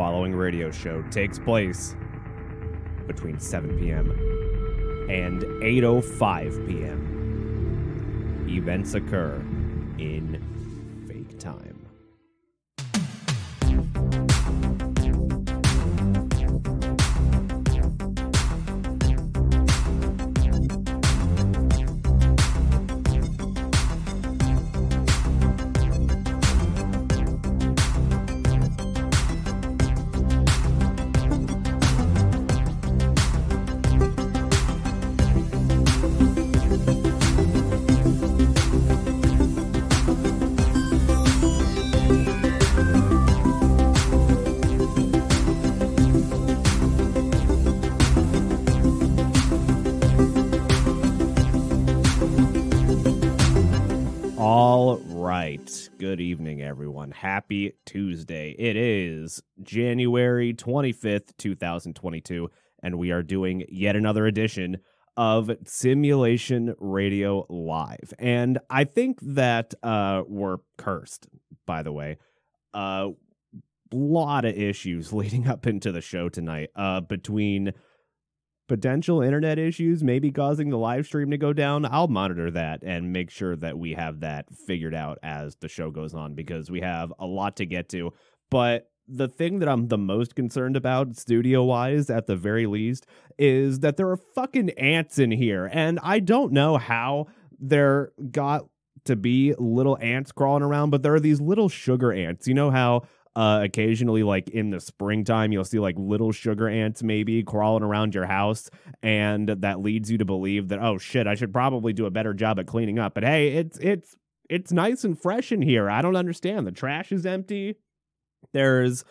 Following radio show takes place between 7 p.m. and 8:05 p.m. Events occur in It is January 25th, 2022, and we are doing yet another edition of Simulation Radio Live. And I think that uh, we're cursed, by the way. A uh, lot of issues leading up into the show tonight uh, between potential internet issues maybe causing the live stream to go down, I'll monitor that and make sure that we have that figured out as the show goes on because we have a lot to get to. But the thing that I'm the most concerned about, studio wise, at the very least, is that there are fucking ants in here. And I don't know how they're got to be little ants crawling around, but there are these little sugar ants. You know how uh, occasionally, like in the springtime, you'll see like little sugar ants maybe crawling around your house, and that leads you to believe that oh shit, I should probably do a better job at cleaning up. But hey, it's it's it's nice and fresh in here. I don't understand. The trash is empty. There's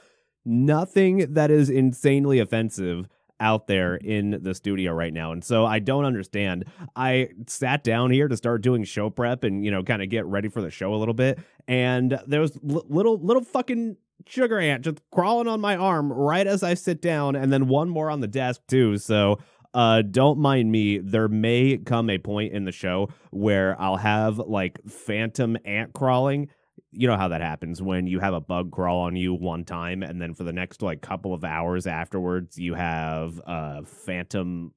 nothing that is insanely offensive out there in the studio right now. And so I don't understand. I sat down here to start doing show prep and, you know, kind of get ready for the show a little bit. And there was l- little, little fucking sugar ant just crawling on my arm right as I sit down, and then one more on the desk too. So uh don't mind me there may come a point in the show where i'll have like phantom ant crawling you know how that happens when you have a bug crawl on you one time and then for the next like couple of hours afterwards you have uh phantom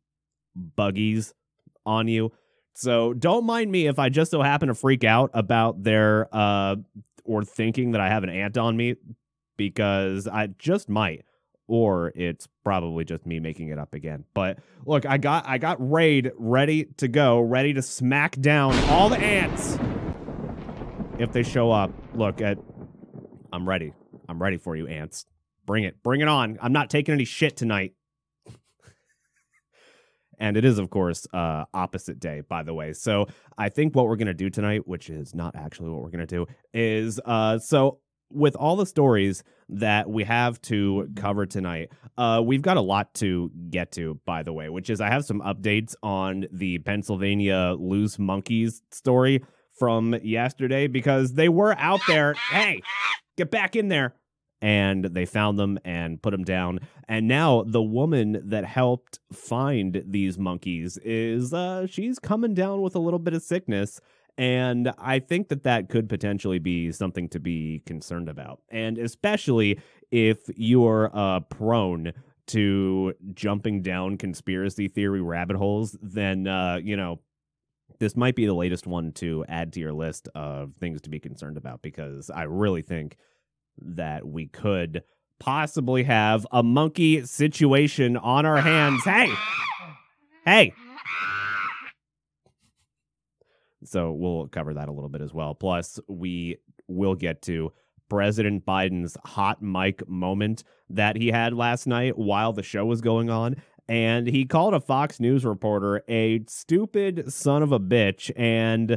buggies on you so don't mind me if i just so happen to freak out about their uh or thinking that i have an ant on me because I just might or it's probably just me making it up again. But look, I got I got raid ready to go, ready to smack down all the ants if they show up. Look at I'm ready. I'm ready for you ants. Bring it. Bring it on. I'm not taking any shit tonight. and it is of course uh opposite day by the way. So I think what we're going to do tonight, which is not actually what we're going to do, is uh so with all the stories that we have to cover tonight, uh, we've got a lot to get to, by the way, which is I have some updates on the Pennsylvania loose monkeys story from yesterday because they were out there. Hey, get back in there. And they found them and put them down. And now the woman that helped find these monkeys is uh, she's coming down with a little bit of sickness and I think that that could potentially be something to be concerned about. And especially if you're uh, prone to jumping down conspiracy theory rabbit holes, then, uh, you know, this might be the latest one to add to your list of things to be concerned about because I really think that we could possibly have a monkey situation on our hands. Hey, hey. So we'll cover that a little bit as well. Plus, we will get to President Biden's hot mic moment that he had last night while the show was going on. And he called a Fox News reporter a stupid son of a bitch. And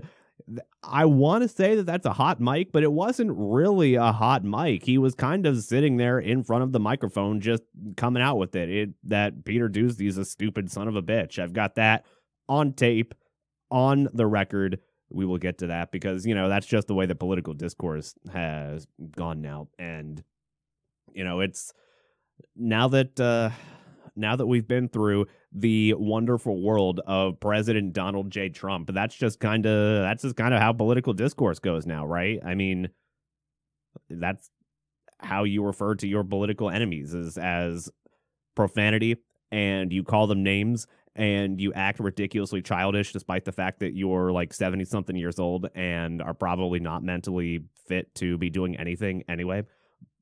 I want to say that that's a hot mic, but it wasn't really a hot mic. He was kind of sitting there in front of the microphone, just coming out with it. it that Peter Doocy's a stupid son of a bitch. I've got that on tape on the record. We will get to that because, you know, that's just the way the political discourse has gone now. And, you know, it's now that, uh, now that we've been through the wonderful world of President Donald J. Trump, that's just kind of that's just kind of how political discourse goes now, right? I mean, that's how you refer to your political enemies is as profanity and you call them names and you act ridiculously childish despite the fact that you're like 70 something years old and are probably not mentally fit to be doing anything anyway.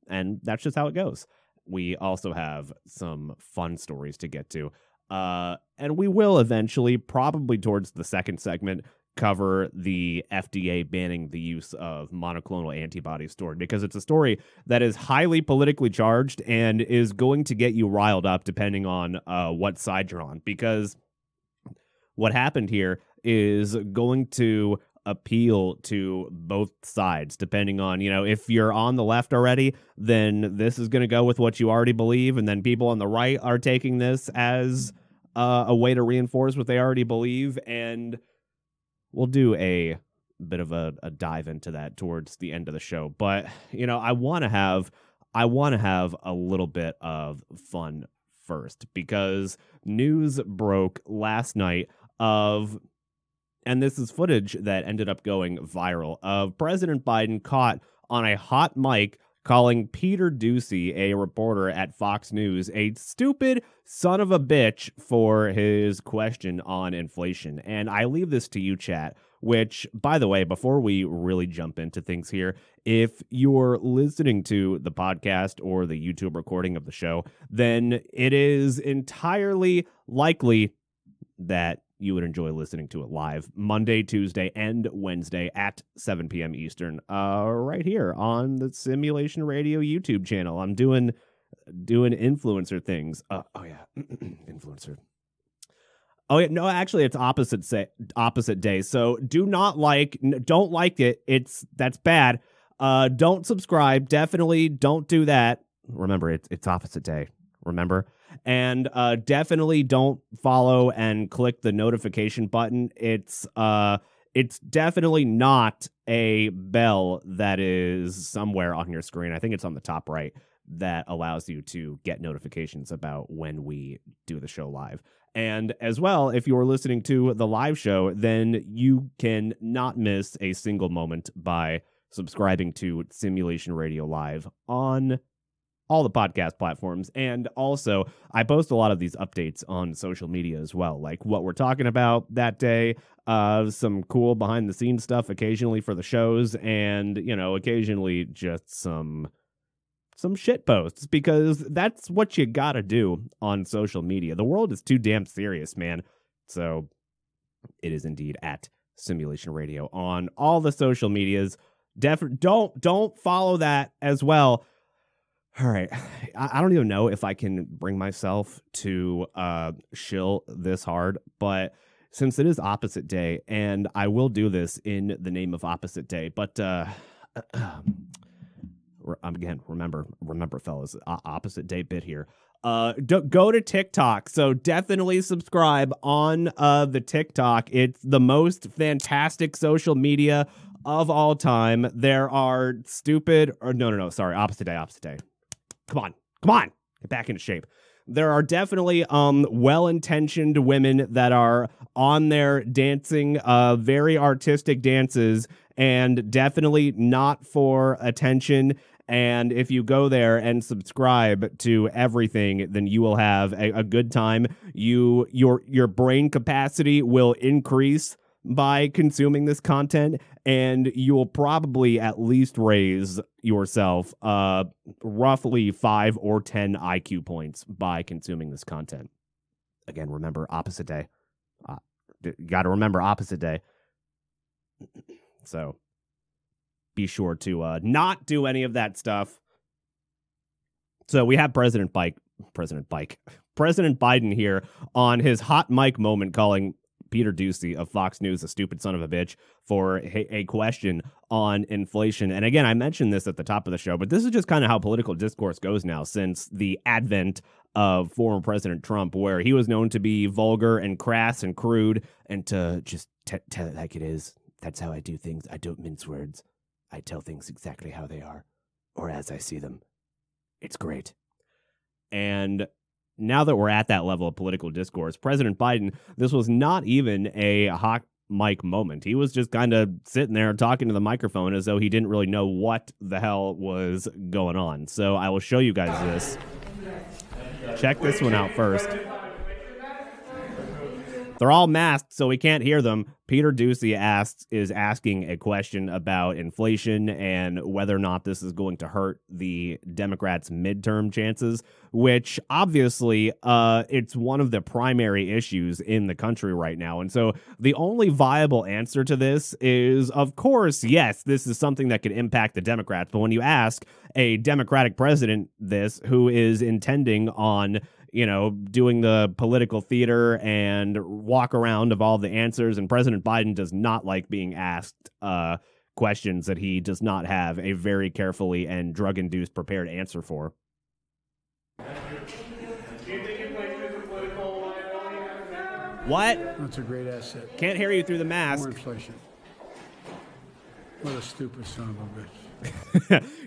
And that's just how it goes. We also have some fun stories to get to. Uh, and we will eventually, probably towards the second segment, cover the FDA banning the use of monoclonal antibody story because it's a story that is highly politically charged and is going to get you riled up depending on uh, what side you're on. Because what happened here is going to appeal to both sides depending on you know if you're on the left already then this is going to go with what you already believe and then people on the right are taking this as uh, a way to reinforce what they already believe and we'll do a bit of a, a dive into that towards the end of the show. But you know, I want to have I want to have a little bit of fun first because news broke last night of and this is footage that ended up going viral of President Biden caught on a hot mic calling Peter Doocy, a reporter at Fox News, a stupid son of a bitch for his question on inflation. And I leave this to you, chat. Which, by the way, before we really jump into things here, if you're listening to the podcast or the YouTube recording of the show, then it is entirely likely that you would enjoy listening to it live Monday, Tuesday, and Wednesday at 7 p.m. Eastern, uh, right here on the Simulation Radio YouTube channel. I'm doing doing influencer things. Uh, oh yeah, influencer. Oh yeah, no, actually, it's opposite say opposite day. So do not like, don't like it. It's that's bad. Uh, don't subscribe. Definitely don't do that. Remember, it's it's opposite day. Remember, and uh, definitely don't follow and click the notification button. It's uh, it's definitely not a bell that is somewhere on your screen. I think it's on the top right that allows you to get notifications about when we do the show live. And as well, if you're listening to the live show, then you can not miss a single moment by subscribing to Simulation Radio Live on all the podcast platforms. And also, I post a lot of these updates on social media as well, like what we're talking about that day, uh, some cool behind the scenes stuff occasionally for the shows, and, you know, occasionally just some some shit posts because that's what you gotta do on social media. The world is too damn serious, man. So it is indeed at Simulation Radio on all the social medias. Def- don't don't follow that as well all right. I, I don't even know if I can bring myself to uh, shill this hard, but since it is opposite day, and I will do this in the name of opposite day, but uh, again, remember, remember, fellas, opposite day bit here. Uh, do, go to TikTok. So definitely subscribe on uh the TikTok. It's the most fantastic social media of all time. There are stupid or no, no, no. Sorry, opposite day, opposite day. Come on, come on, get back into shape. There are definitely um, well-intentioned women that are on there dancing uh, very artistic dances and definitely not for attention. And if you go there and subscribe to everything, then you will have a, a good time. You your your brain capacity will increase by consuming this content and you will probably at least raise yourself uh roughly 5 or 10 IQ points by consuming this content. Again, remember opposite day. Uh, got to remember opposite day. so be sure to uh not do any of that stuff. So we have President Bike President Bike President Biden here on his hot mic moment calling Peter Doocy of Fox News, a stupid son of a bitch, for a, a question on inflation. And again, I mentioned this at the top of the show, but this is just kind of how political discourse goes now since the advent of former President Trump, where he was known to be vulgar and crass and crude and to just t- tell it like it is. That's how I do things. I don't mince words. I tell things exactly how they are or as I see them. It's great. And now that we're at that level of political discourse, President Biden, this was not even a hot mic moment. He was just kind of sitting there talking to the microphone as though he didn't really know what the hell was going on. So I will show you guys this. Check this one out first. They're all masked, so we can't hear them. Peter Doocy asks is asking a question about inflation and whether or not this is going to hurt the Democrats' midterm chances, which obviously uh, it's one of the primary issues in the country right now. And so the only viable answer to this is, of course, yes, this is something that could impact the Democrats. But when you ask a Democratic president this, who is intending on you know, doing the political theater and walk around of all the answers. And President Biden does not like being asked uh, questions that he does not have a very carefully and drug induced prepared answer for. What? That's a great asset. Can't hear you through the mask. More inflation. What a stupid son of a bitch.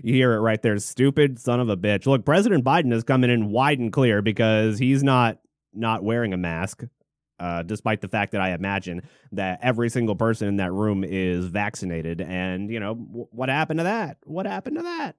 You hear it right there. Stupid son of a bitch. Look, President Biden is coming in wide and clear because he's not not wearing a mask. Uh, despite the fact that I imagine that every single person in that room is vaccinated. And, you know, w- what happened to that? What happened to that?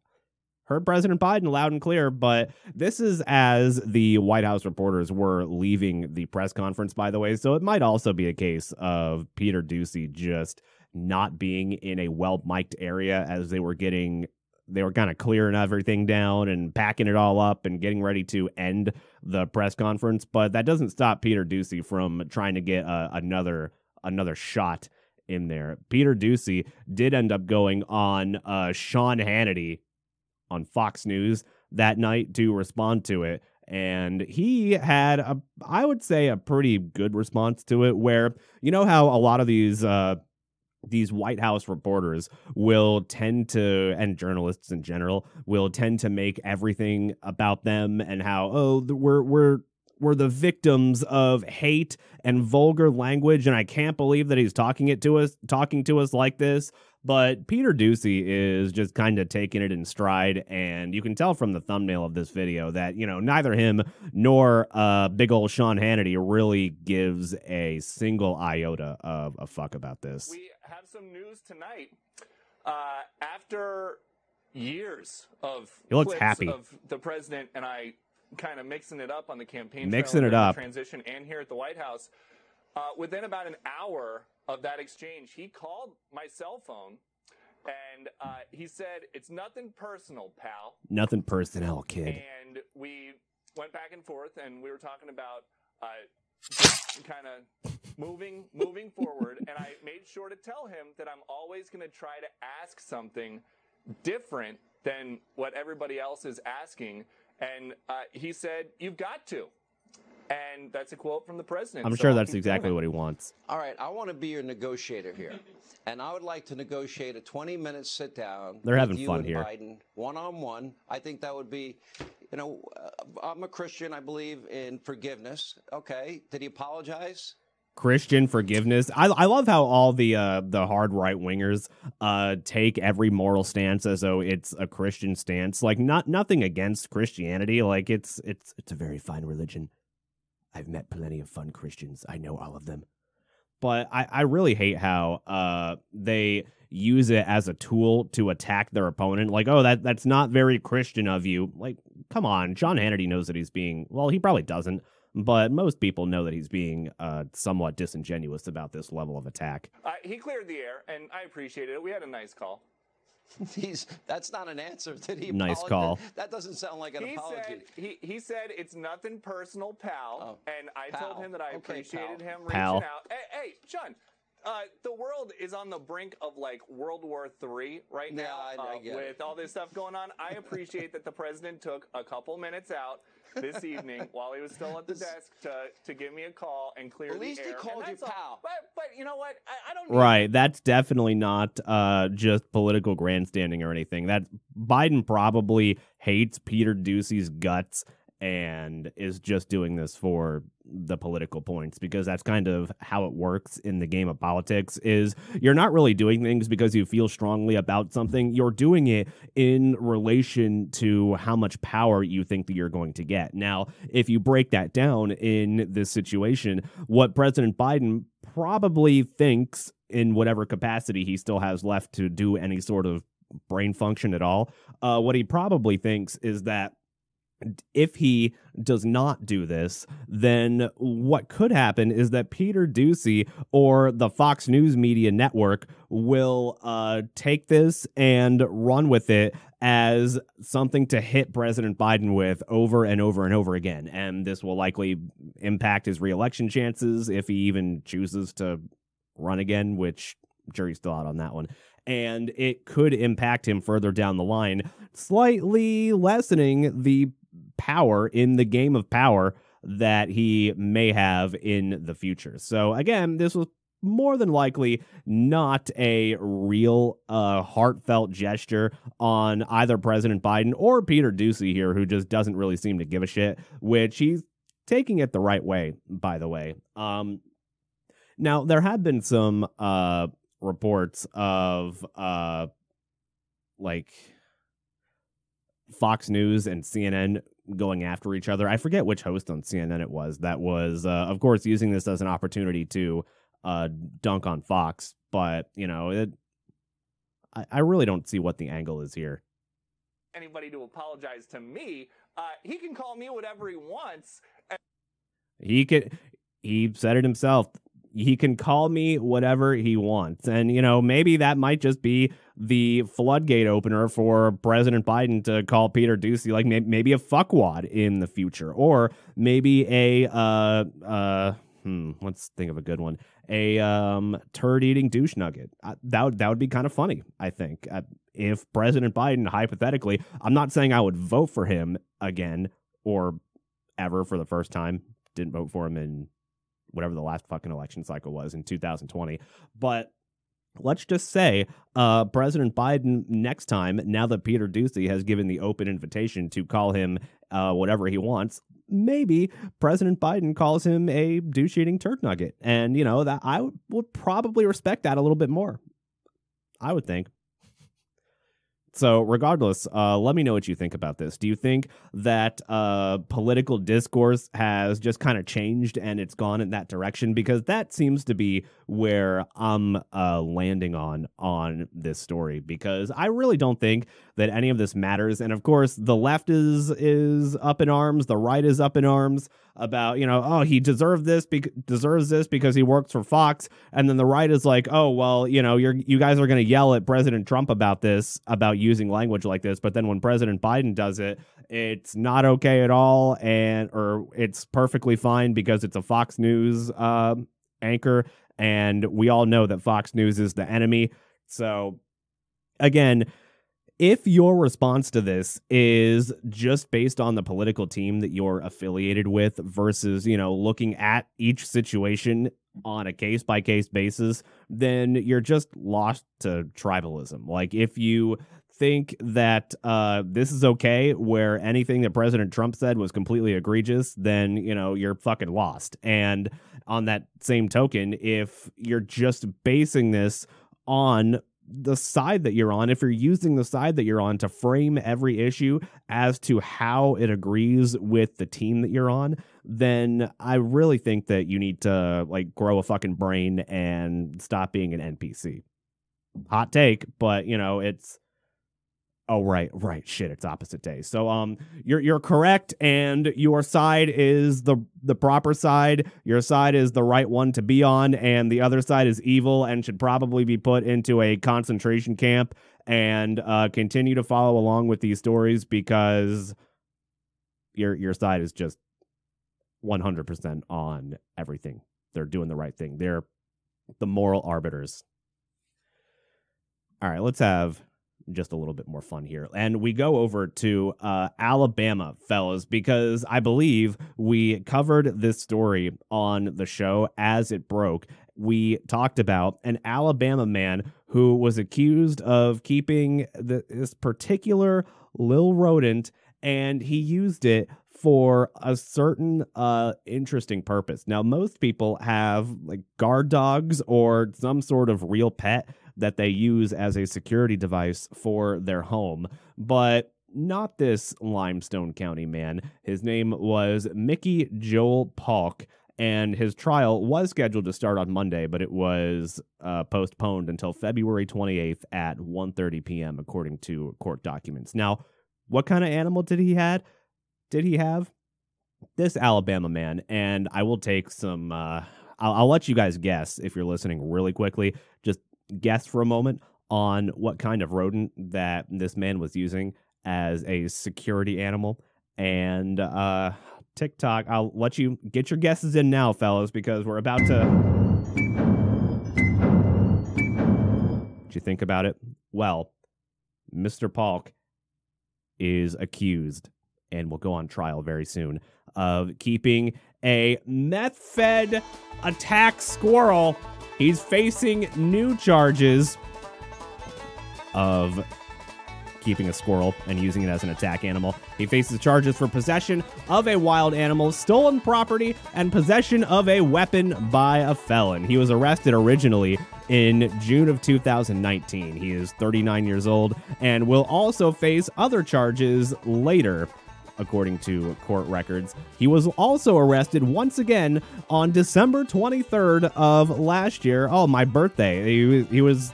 Heard President Biden loud and clear, but this is as the White House reporters were leaving the press conference, by the way. So it might also be a case of Peter Doocy just not being in a well mic'd area as they were getting they were kind of clearing everything down and packing it all up and getting ready to end the press conference. But that doesn't stop Peter Doocy from trying to get uh, another another shot in there. Peter Doocy did end up going on uh, Sean Hannity on Fox News that night to respond to it. And he had a, I would say, a pretty good response to it. Where you know how a lot of these uh, these White House reporters will tend to, and journalists in general, will tend to make everything about them and how, oh, we're, we're, we're the victims of hate and vulgar language and I can't believe that he's talking it to us talking to us like this but Peter Doocy is just kind of taking it in stride, and you can tell from the thumbnail of this video that you know neither him nor uh, big old Sean Hannity really gives a single iota of a fuck about this. We have some news tonight. Uh, after years of he looks happy of the president and I kind of mixing it up on the campaign, mixing it up, transition, and here at the White House. Uh, within about an hour of that exchange, he called my cell phone and uh, he said, It's nothing personal, pal. Nothing personal, kid. And we went back and forth and we were talking about uh, kind of moving moving forward and I made sure to tell him that I'm always going to try to ask something different than what everybody else is asking and uh, he said you've got to and that's a quote from the president. I'm so sure I'll that's exactly what he wants. All right, I want to be your negotiator here. And I would like to negotiate a 20 minute sit down. They're with having you fun and here. Biden, one on one. I think that would be, you know, uh, I'm a Christian. I believe in forgiveness. Okay. Did he apologize? Christian forgiveness. I, I love how all the uh, the hard right wingers uh, take every moral stance as though it's a Christian stance. Like not nothing against Christianity. Like it's it's it's a very fine religion. I've met plenty of fun Christians. I know all of them. But I, I really hate how uh, they use it as a tool to attack their opponent. Like, oh, that that's not very Christian of you. Like, come on, Sean Hannity knows that he's being well, he probably doesn't, but most people know that he's being uh, somewhat disingenuous about this level of attack. Uh, he cleared the air, and I appreciated it. We had a nice call. He's that's not an answer. Did he? Nice apologize? call. That doesn't sound like an He apology. said he, he said it's nothing personal, pal. Oh, and I pal. told him that I Okay, appreciated pal. him Pal. reaching out. Hey, hey, John. Uh, the world is on the brink of like World War III right Yeah, now I- I uh, get with it. all this stuff going on. I appreciate that the president took a couple minutes out this evening while he was still at the desk to, to give me a call and clear At least the he air. And called you all. pal. But but you know what? I, I don't need Right. That's definitely not uh, just political grandstanding or anything. That Biden probably hates Peter Doocy's guts and is just doing this for the political points because that's kind of how it works in the game of politics is you're not really doing things because you feel strongly about something you're doing it in relation to how much power you think that you're going to get now if you break that down in this situation what president biden probably thinks in whatever capacity he still has left to do any sort of brain function at all. Uh, what he probably thinks is that if he does not do this, then what could happen is that Peter Doocy or the Fox News Media Network will uh, take this and run with it as something to hit President Biden with over and over and over again. And this will likely impact his reelection chances if he even chooses to run again, which jury's still out on that one. And it could impact him further down the line, slightly lessening the power in the game of power that he may have in the future. So again, this was more than likely not a real uh, heartfelt gesture on either President Biden or Peter Doocy here, who just doesn't really seem to give a shit, which he's taking it the right way, by the way. Um, now, there have been some uh, reports of uh, like Fox News and CNN going after each other. I forget which host on CNN it was that was, uh, of course, using this as an opportunity to uh, dunk on Fox. But you know, it, I, I really don't see what the angle is here. Anybody to apologize to me, uh, he can call me whatever he wants. He could. He said it himself he can call me whatever he wants. And, you know, maybe that might just be the floodgate opener for President Biden to call Peter Doocy like maybe a fuckwad in the future, or maybe a, uh, uh, hmm, let's think of a good one. A um, turd eating douche nugget. Uh, that, would, that would be kind of funny, I think. Uh, if President Biden, hypothetically, I'm not saying I would vote for him again or ever for the first time, didn't vote for him in whatever the last fucking election cycle was in 2020. But let's just say uh, President Biden next time, now that Peter Doocy has given the open invitation to call him uh, whatever he wants, maybe President Biden calls him a douche eating turd nugget. And, you know, that I would probably respect that a little bit more. I would think. So, regardless, uh, let me know what you think about this. Do you think that uh, political discourse has just kind of changed and it's gone in that direction? Because that seems to be where I'm uh, landing on on this story. Because I really don't think that any of this matters. And of course, the left is is up in arms, the right is up in arms about you know oh he deserved this be- deserves this because he works for Fox. And then the right is like oh well you know you're you guys are going to yell at President Trump about this about using language like this. But then when President Biden does it it's not okay at all. And or it's perfectly fine because it's a Fox News uh, anchor. And we all know that Fox News is the enemy. So again if your response to this is just based on the political team that you're affiliated with versus, you know, looking at each situation on a case by case basis, then you're just lost to tribalism. Like if you think that uh, this is okay, where anything that President Trump said was completely egregious, then you know you're fucking lost. And on that same token, if you're just basing this on the side that you're on, if you're using the side that you're on to frame every issue as to how it agrees with the team that you're on, then I really think that you need to like grow a fucking brain and stop being an NPC. Hot take, but you know, it's Oh right, right. Shit, it's opposite day. So um you're you're correct and your side is the the proper side. Your side is the right one to be on and the other side is evil and should probably be put into a concentration camp and uh continue to follow along with these stories because your your side is just 100% on everything. They're doing the right thing. They're the moral arbiters. All right, let's have just a little bit more fun here. And we go over to uh, Alabama, fellas, because I believe we covered this story on the show as it broke. We talked about an Alabama man who was accused of keeping the, this particular lil rodent and he used it for a certain uh interesting purpose. Now most people have like guard dogs or some sort of real pet that they use as a security device for their home, but not this Limestone County man. His name was Mickey Joel Paulk. and his trial was scheduled to start on Monday, but it was uh, postponed until February 28th at 1:30 p.m. according to court documents. Now, what kind of animal did he had? Did he have this Alabama man? And I will take some. Uh, I'll, I'll let you guys guess if you're listening really quickly. Just guess for a moment on what kind of rodent that this man was using as a security animal. And uh, TikTok, I'll let you get your guesses in now, fellas, because we're about to. Did you think about it? Well, Mr. Paulk is accused and will go on trial very soon of keeping a meth fed attack squirrel. He's facing new charges of keeping a squirrel and using it as an attack animal. He faces charges for possession of a wild animal, stolen property, and possession of a weapon by a felon. He was arrested originally in June of 2019. He is 39 years old and will also face other charges later. According to court records, he was also arrested once again on December 23rd of last year. Oh, my birthday. He he was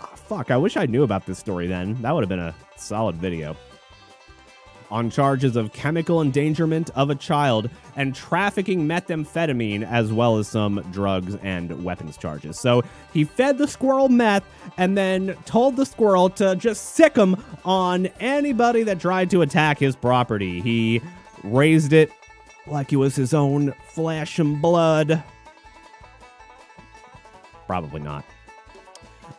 ah, fuck, I wish I knew about this story then. That would have been a solid video. On charges of chemical endangerment of a child and trafficking methamphetamine, as well as some drugs and weapons charges. So he fed the squirrel meth and then told the squirrel to just sick him on anybody that tried to attack his property. He raised it like it was his own flesh and blood. Probably not.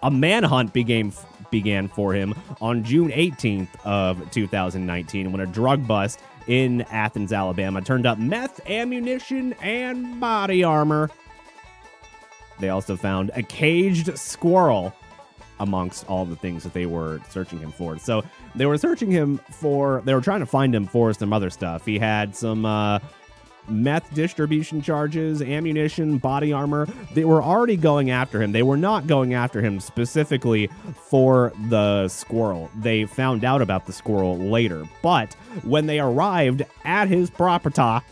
A manhunt began began for him on June 18th of 2019 when a drug bust in Athens, Alabama turned up meth, ammunition, and body armor. They also found a caged squirrel amongst all the things that they were searching him for. So they were searching him for, they were trying to find him for some other stuff. He had some uh, meth distribution charges, ammunition, body armor. They were already going after him. They were not going after him specifically for the squirrel. They found out about the squirrel later. But when they arrived at his property,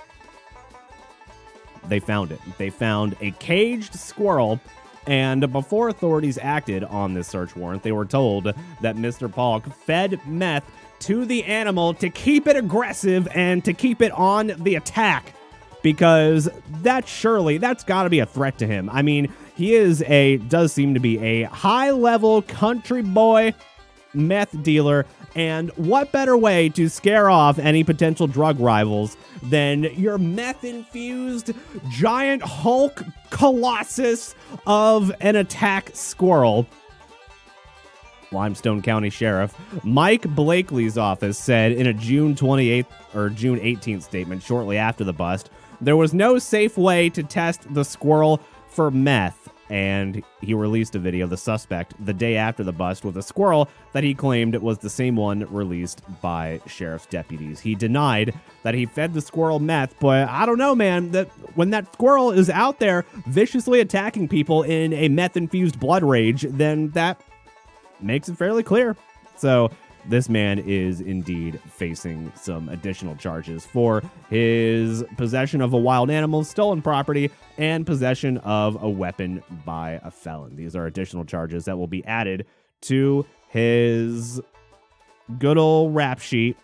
they found it. They found a caged squirrel. And before authorities acted on this search warrant, they were told that Mr. Paulk fed meth to the animal to keep it aggressive and to keep it on the attack because that surely that's got to be a threat to him. I mean, he is a does seem to be a high level country boy meth dealer and what better way to scare off any potential drug rivals than your meth infused giant Hulk colossus of an attack squirrel? Limestone County Sheriff Mike Blakely's office said in a June 28th or June 18th statement shortly after the bust, there was no safe way to test the squirrel for meth. And he released a video of the suspect the day after the bust with a squirrel that he claimed was the same one released by sheriff's deputies. He denied that he fed the squirrel meth, but I don't know, man. That when that squirrel is out there viciously attacking people in a meth infused blood rage, then that makes it fairly clear. So this man is indeed facing some additional charges for his possession of a wild animal, stolen property, and possession of a weapon by a felon. These are additional charges that will be added to his good old rap sheet.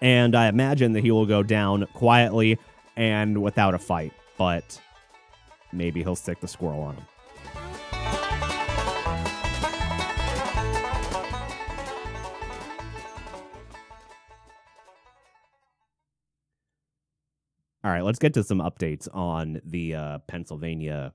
And I imagine that he will go down quietly and without a fight, but maybe he'll stick the squirrel on him. All right, let's get to some updates on the uh, Pennsylvania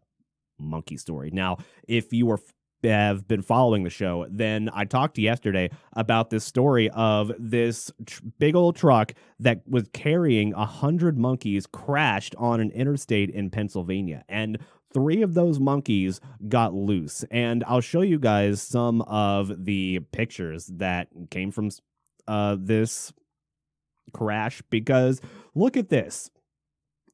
monkey story. Now, if you were have been following the show, then I talked yesterday about this story of this tr- big old truck that was carrying a hundred monkeys crashed on an interstate in Pennsylvania, and three of those monkeys got loose. And I'll show you guys some of the pictures that came from uh, this crash because look at this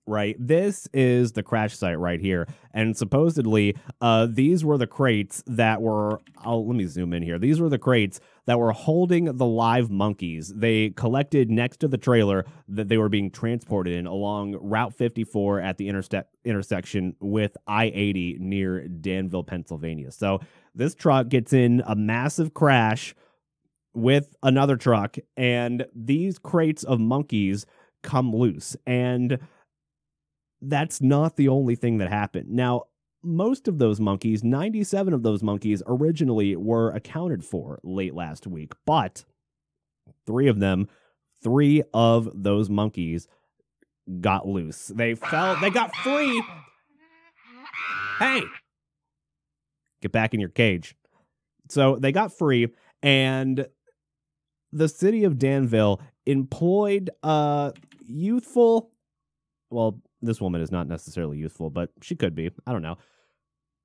right? This is the crash site right here. And supposedly, uh, these were the crates that were, let me zoom in here. These were the crates that were holding the live monkeys. They collected next to the trailer that they were being transported in along Route 54 at the interste- intersection with I 80 near Danville, Pennsylvania. So this truck gets in a massive crash with another truck, and these crates of monkeys come loose. And that's not the only thing that happened. Now, most of those monkeys, 97 of those monkeys, originally were accounted for late last week, but three of them, three of those monkeys got loose. They fell, they got free. Hey, get back in your cage. So they got free, and the city of Danville employed a youthful, well, this woman is not necessarily youthful, but she could be. I don't know.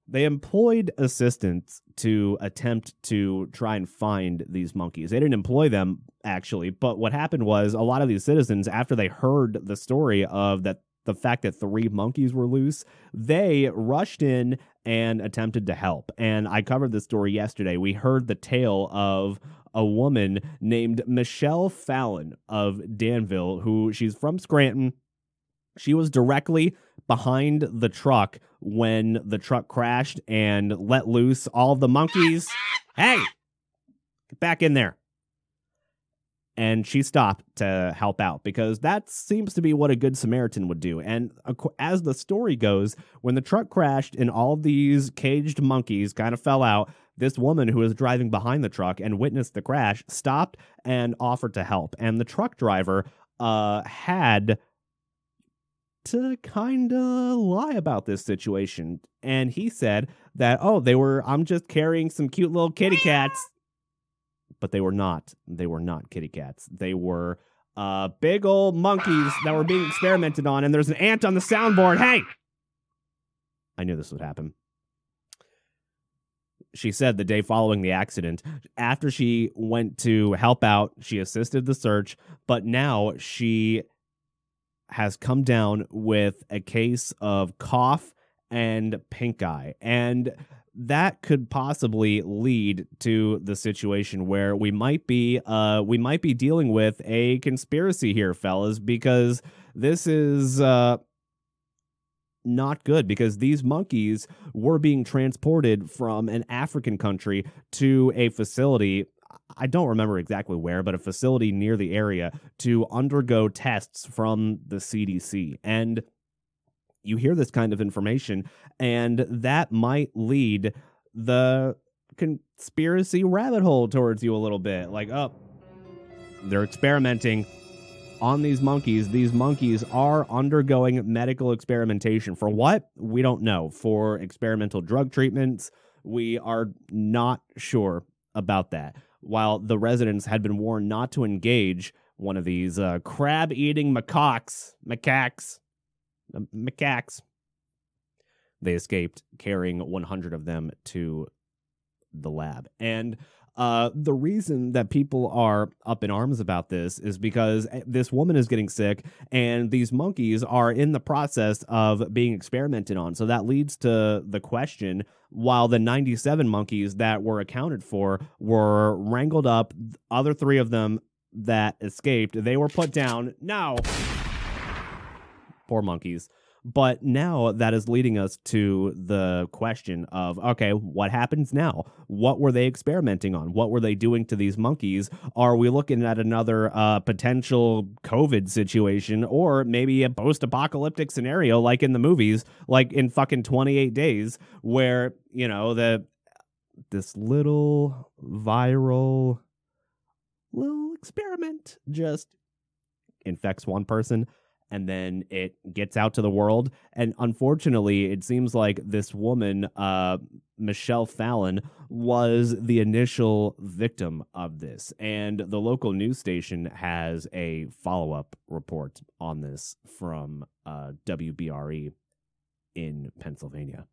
They employed assistants to attempt to try and find these monkeys. They didn't employ them actually, but what happened was a lot of these citizens, after they heard the story of that the fact that three monkeys were loose, they rushed in and attempted to help. And I covered this story yesterday. We heard the tale of a woman named Michelle Fallon of Danville, who she's from Scranton. She was directly behind the truck when the truck crashed and let loose all the monkeys. Hey, get back in there. And she stopped to help out because that seems to be what a good Samaritan would do. And as the story goes, when the truck crashed and all these caged monkeys kind of fell out, this woman who was driving behind the truck and witnessed the crash stopped and offered to help. And the truck driver uh, had to kind of lie about this situation. And he said that, oh, they were, I'm just carrying some cute little kitty cats. But they were not. They were not kitty cats. They were uh, big old monkeys that were being experimented on. And there's an ant on the soundboard. Hey! I knew this would happen. She said the day following the accident, after she went to help out, she assisted the search, but now she has come down with a case of cough and pink eye. And that could possibly lead to the situation where we might be uh we might be dealing with a conspiracy here fellas because this is uh not good because these monkeys were being transported from an African country to a facility I don't remember exactly where, but a facility near the area to undergo tests from the CDC. And you hear this kind of information, and that might lead the conspiracy rabbit hole towards you a little bit. Like, oh, they're experimenting on these monkeys. These monkeys are undergoing medical experimentation. For what? We don't know. For experimental drug treatments, we are not sure about that while the residents had been warned not to engage one of these uh, crab eating macaques, macaques, uh, macaques. They escaped, carrying 100 of them to the lab. And uh, the reason that people are up in arms about this is because eh, this woman is getting sick and these monkeys are in the process of being experimented on. So that leads to the question while the 97 monkeys that were accounted for were wrangled up, other three of them that escaped, they were put down. Now, Poor monkeys. But now that is leading us to the question of okay, what happens now? What were they experimenting on? What were they doing to these monkeys? Are we looking at another uh, potential COVID situation or maybe a post apocalyptic scenario like in the movies, like in fucking 28 days, where, you know, the this little viral little experiment just infects one person and then it gets out to the world. And unfortunately, it seems like this woman, uh, Michelle Fallon, was the initial victim of this. And the local news station has a follow up report on this from uh, WBRE in Pennsylvania.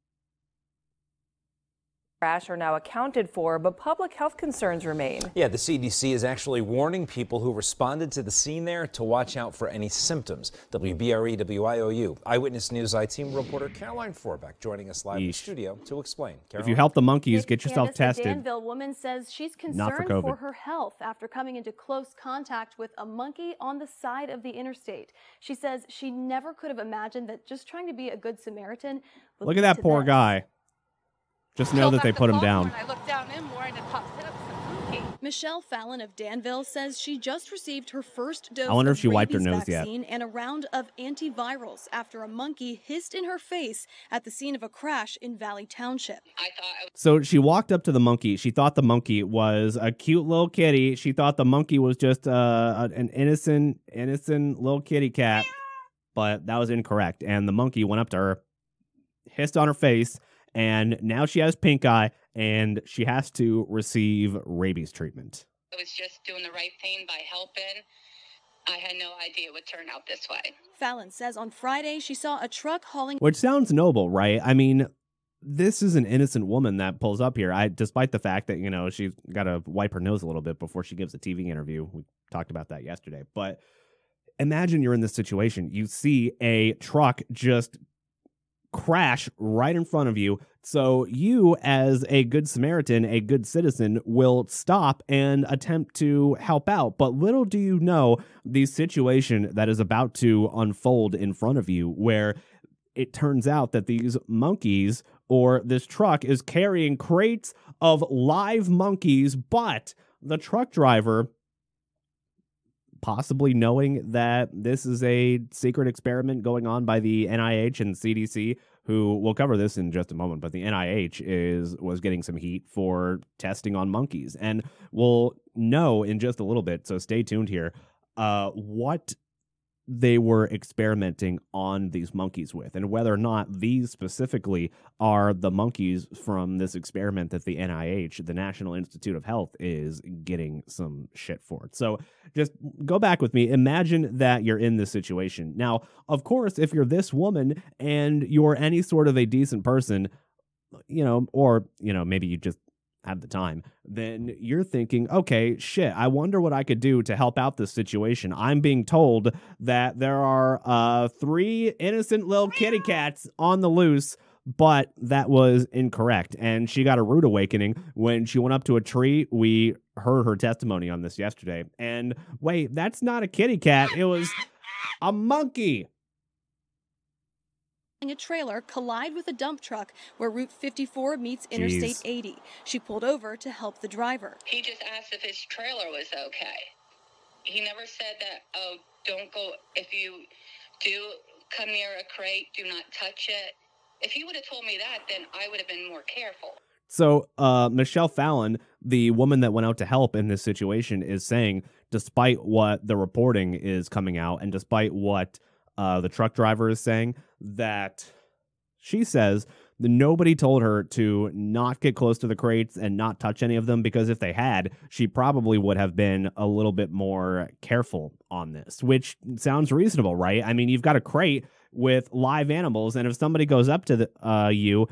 Crash are now accounted for, but public health concerns remain. Yeah, the CDC is actually warning people who responded to the scene there to watch out for any symptoms. WBRE WYOU Eyewitness News I team reporter Caroline Forbeck joining us live in the studio to explain. If you help the monkeys, Nick get yourself Candace, a tested. Danville woman says she's Not for concerned for, her health after coming into close contact with a monkey on the side of the interstate. She says she never could have imagined that just trying to be a good Samaritan Look at that poor this. guy. Just know that they put him down. I looked down in more and it popped up some. Michelle Fallon of Danville says she just received her first dose I wonder of if she wiped her rabies nose yet. vaccine and a round of antivirals after a monkey hissed in her face at the scene of a crash in Valley Township. I thought I was So she walked up to the monkey. She thought the monkey was a cute little kitty. She thought the monkey was just uh, an innocent, innocent little kitty cat. But that was incorrect. And the monkey went up to her, hissed on her face, and now she has pink eye and she has to receive rabies treatment. I was just doing the right thing by helping. I had no idea it would turn out this way. Fallon says on Friday she saw a truck hauling Which sounds noble, right? I mean, this is an innocent woman that pulls up here. I, despite the fact that you know she's got to wipe her nose a little bit before she gives a TV interview. We talked about that yesterday. But imagine you're in this situation. You see a truck just crash right in front of you. So you, as a good Samaritan, a good citizen, will stop and attempt to help out. But little do you know the situation that is about to unfold in front of you, where it turns out that these monkeys or this truck is carrying crates of live monkeys, but the truck driver possibly knowing that this is a secret experiment going on by the NIH and CDC who we'll cover this in just a moment but the NIH is was getting some heat for testing on monkeys and we'll know in just a little bit so stay tuned here. Uh what they were experimenting on these monkeys with, and whether or not these specifically are the monkeys from this experiment that the NIH, the National Institute of Health, is getting some shit for. So just go back with me. Imagine that you're in this situation. Now, of course, if you're this woman and you're any sort of a decent person, you know, or, you know, maybe you just have the time, then you're thinking, okay, shit, I wonder what I could do to help out this situation. I'm being told that there are uh, three innocent little kitty cats on the loose, but that was incorrect. And she got a rude awakening when she went up to a tree. We heard her testimony on this yesterday. And wait, that's not a kitty cat, it was a monkey. A trailer collide with a dump truck where Route 54 meets Interstate 80. She pulled over to help the driver. He just asked if his trailer was okay. He never said that, oh, don't go, if you do come near a crate, do not touch it. If he would have told me that, then I would have been more careful. So, uh, Michelle Fallon, the woman that went out to help in this situation, is saying, despite what the reporting is coming out, and despite what uh, the truck driver is saying, that she says that nobody told her to not get close to the crates and not touch any of them because if they had, she probably would have been a little bit more careful on this, which sounds reasonable, right? I mean, you've got a crate with live animals, and if somebody goes up to the, uh, you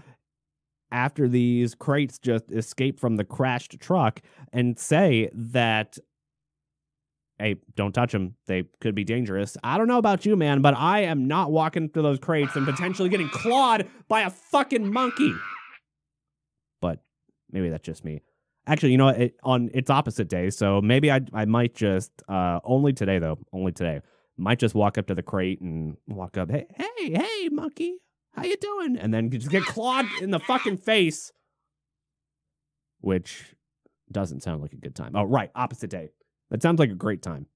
after these crates just escape from the crashed truck and say that hey don't touch them they could be dangerous i don't know about you man but i am not walking through those crates and potentially getting clawed by a fucking monkey but maybe that's just me actually you know what, it, on its opposite day so maybe i i might just uh only today though only today might just walk up to the crate and walk up hey hey hey monkey how you doing? And then just get clawed in the fucking face, which doesn't sound like a good time. Oh, right, opposite day. That sounds like a great time.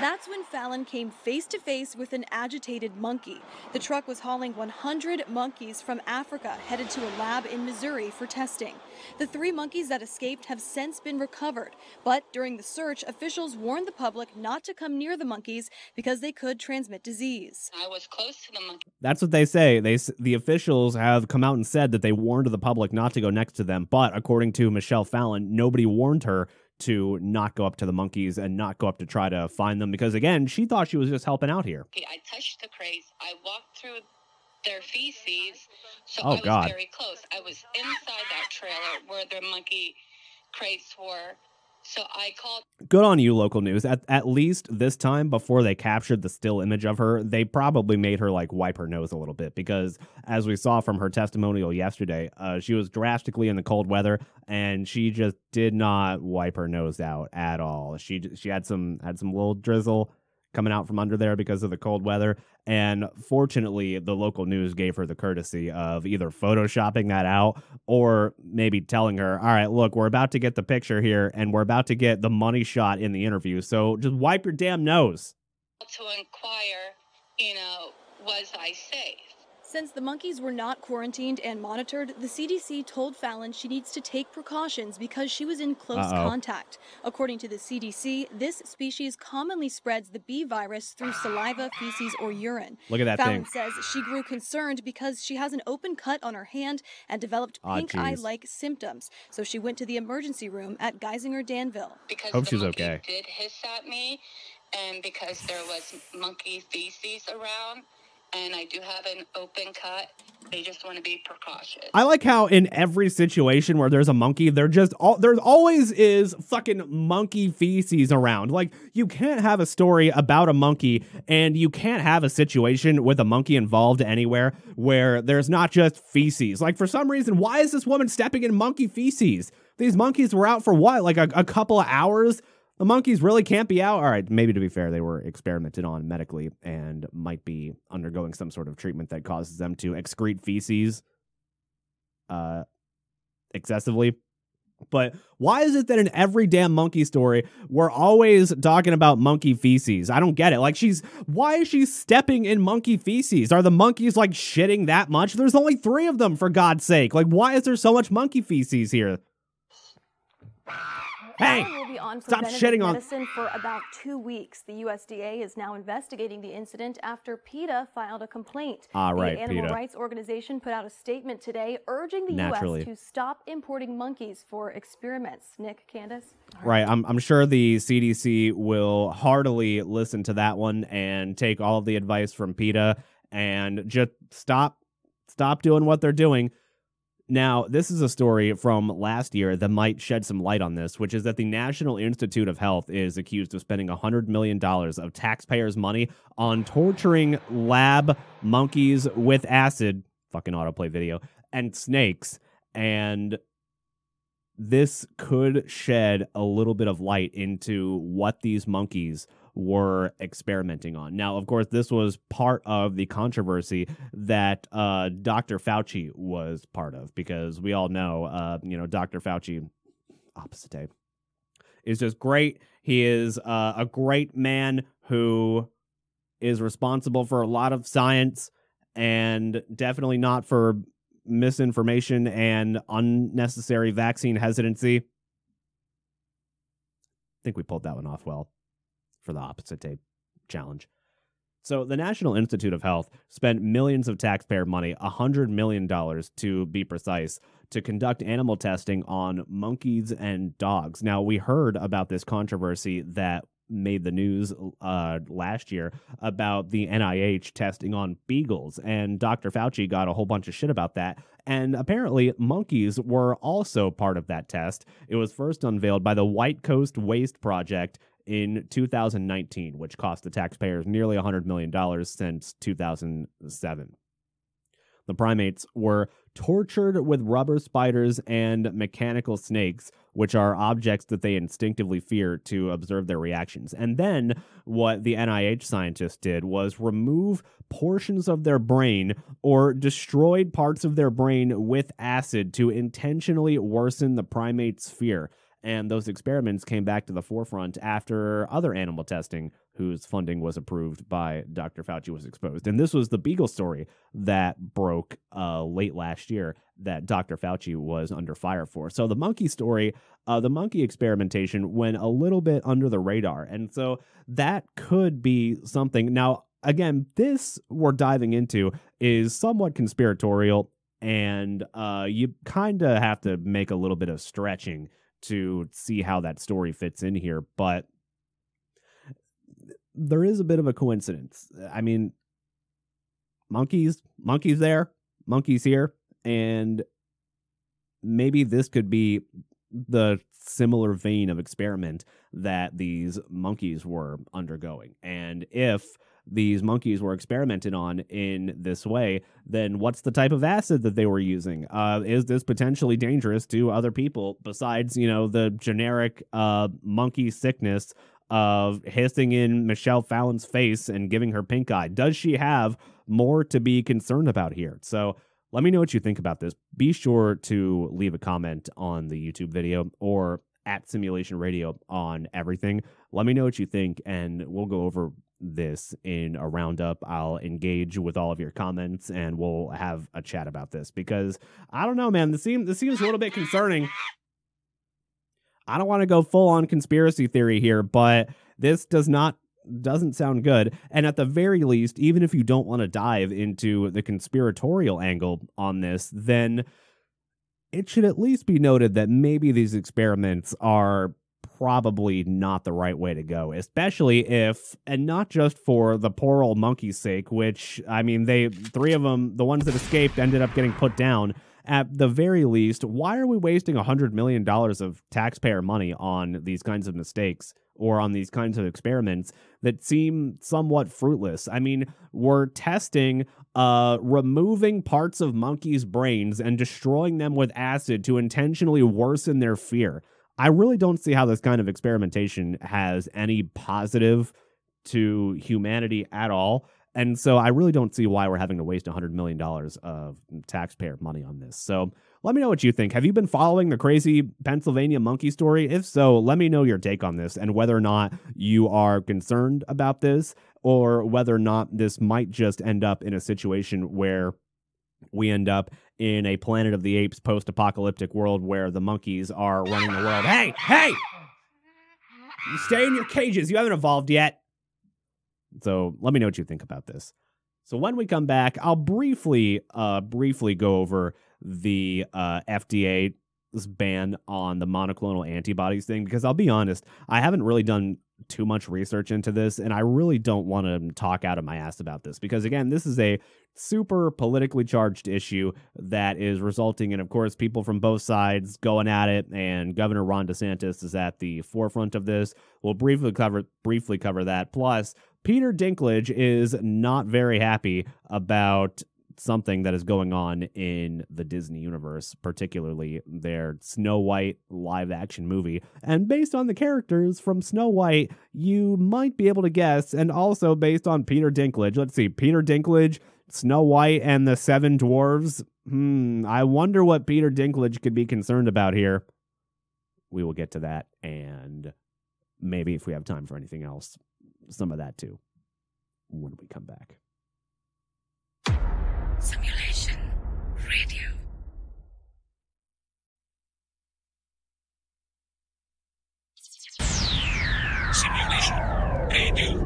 That's when Fallon came face to face with an agitated monkey. The truck was hauling 100 monkeys from Africa headed to a lab in Missouri for testing. The three monkeys that escaped have since been recovered, but during the search, officials warned the public not to come near the monkeys because they could transmit disease. I was close to the monkey. That's what they say. They the officials have come out and said that they warned the public not to go next to them, but according to Michelle Fallon, nobody warned her to not go up to the monkeys and not go up to try to find them because again, she thought she was just helping out here. I touched the crates. I walked through their feces. So Oh, I was God. very close. I was inside that trailer where their monkey crates were. So I called Good on you, local news. At at least this time, before they captured the still image of her, they probably made her like wipe her nose a little bit because, as we saw from her testimonial yesterday, uh, she was drastically in the cold weather and she just did not wipe her nose out at all. She she had some had some little drizzle coming out from under there because of the cold weather. And fortunately, the local news gave her the courtesy of either photoshopping that out or maybe telling her, all right, look, we're about to get the picture here and we're about to get the money shot in the interview. So just wipe your damn nose. to inquire, you know, was I safe? Since the monkeys were not quarantined and monitored, the CDC told Fallon she needs to take precautions because she was in close Uh-oh. contact. According to the CDC, this species commonly spreads the B virus through saliva, feces, or urine. Look at that Fallon thing. says she grew concerned because she has an open cut on her hand and developed Aw, pink eye like symptoms. So she went to the emergency room at Geisinger Danville. Because Hope the she's monkey okay. did hiss at me, and because there was monkey feces around, and I do have an open cut, they just want to be precautious. I like how in every situation where there's a monkey, there just all there always is fucking monkey feces around. Like you can't have a story about a monkey and you can't have a situation with a monkey involved anywhere where there's not just feces. Like for some reason, why is this woman stepping in monkey feces? These monkeys were out for what? Like a, a couple of hours? The monkeys really can't be out. All right, maybe to be fair, they were experimented on medically and might be undergoing some sort of treatment that causes them to excrete feces uh excessively. But why is it that in every damn monkey story we're always talking about monkey feces? I don't get it. Like she's why is she stepping in monkey feces? Are the monkeys like shitting that much? There's only 3 of them for God's sake. Like why is there so much monkey feces here? Hey, will be on stop shitting on- medicine for about two weeks. The USDA is now investigating the incident after PETA filed a complaint. Ah, right, The animal PETA. rights organization put out a statement today urging the Naturally. U.S. to stop importing monkeys for experiments. Nick, Candace? Right. I'm, I'm sure the CDC will heartily listen to that one and take all of the advice from PETA and just stop stop doing what they're doing. Now, this is a story from last year that might shed some light on this, which is that the National Institute of Health is accused of spending $100 million of taxpayers' money on torturing lab monkeys with acid, fucking autoplay video, and snakes. And this could shed a little bit of light into what these monkeys were experimenting on. Now, of course, this was part of the controversy that uh, Dr. Fauci was part of because we all know, uh, you know, Dr. Fauci, opposite day, is just great. He is uh, a great man who is responsible for a lot of science and definitely not for misinformation and unnecessary vaccine hesitancy. I think we pulled that one off well for the opposite tape challenge. So the National Institute of Health spent millions of taxpayer money, $100 million to be precise, to conduct animal testing on monkeys and dogs. Now, we heard about this controversy that made the news uh, last year about the NIH testing on beagles, and Dr. Fauci got a whole bunch of shit about that. And apparently, monkeys were also part of that test. It was first unveiled by the White Coat Waste Project in 2019, which cost the taxpayers nearly $100 million since 2007. The primates were tortured with rubber spiders and mechanical snakes, which are objects that they instinctively fear to observe their reactions. And then what the NIH scientists did was remove portions of their brain or destroyed parts of their brain with acid to intentionally worsen the primate's fear. And those experiments came back to the forefront after other animal testing, whose funding was approved by Dr. Fauci, was exposed. And this was the Beagle story that broke uh, late last year that Dr. Fauci was under fire for. So the monkey story, uh, the monkey experimentation went a little bit under the radar. And so that could be something. Now, again, this we're diving into is somewhat conspiratorial, and uh, you kind of have to make a little bit of stretching to see how that story fits in here, but there is a bit of a coincidence. I mean, monkeys, monkeys there, monkeys here, and maybe this could be the similar vein of experiment that these monkeys were undergoing. And if these monkeys were experimented on in this way, then what's the type of acid that they were using? Uh, is this potentially dangerous to other people besides, you know, the generic uh, monkey sickness of hissing in Michelle Fallon's face and giving her pink eye? Does she have more to be concerned about here? So let me know what you think about this. Be sure to leave a comment on the YouTube video or at Simulation Radio on everything. Let me know what you think, and we'll go over this in a roundup. I'll engage with all of your comments, and we'll have a chat about this because I don't know, man. This seems this seems a little bit concerning. I don't want to go full on conspiracy theory here, but this does not doesn't sound good. And at the very least, even if you don't want to dive into the conspiratorial angle on this, then it should at least be noted that maybe these experiments are probably not the right way to go, especially if, and not just for the poor old monkey's sake, which, I mean, they, three of them, the ones that escaped, ended up getting put down. At the very least, why are we wasting a $100 million of taxpayer money on these kinds of mistakes? or on these kinds of experiments that seem somewhat fruitless. I mean, we're testing uh, removing parts of monkeys' brains and destroying them with acid to intentionally worsen their fear. I really don't see how this kind of experimentation has any positive to humanity at all. And so I really don't see why we're having to waste $100 million of taxpayer money on this. So let me know what you think. Have you been following the crazy Pennsylvania monkey story? If so, let me know your take on this and whether or not you are concerned about this or whether or not this might just end up in a situation where we end up in a Planet of the Apes post apocalyptic world where the monkeys are running the world. Hey, hey! You stay in your cages. You haven't evolved yet. So let me know what you think about this. So when we come back, I'll briefly, uh, briefly go over the uh, FDA's ban on the monoclonal antibodies thing because I'll be honest, I haven't really done too much research into this and I really don't want to talk out of my ass about this because again, this is a super politically charged issue that is resulting in of course people from both sides going at it and Governor Ron DeSantis is at the forefront of this. We'll briefly cover briefly cover that. Plus, Peter Dinklage is not very happy about something that is going on in the Disney universe, particularly their Snow White live action movie. And based on the characters from Snow White, you might be able to guess, and also based on Peter Dinklage. Let's see, Peter Dinklage, Snow White, and the Seven Dwarves. Hmm, I wonder what Peter Dinklage could be concerned about here. We will get to that, and maybe if we have time for anything else, some of that too when we come back. Simulation Radio. Simulation Radio.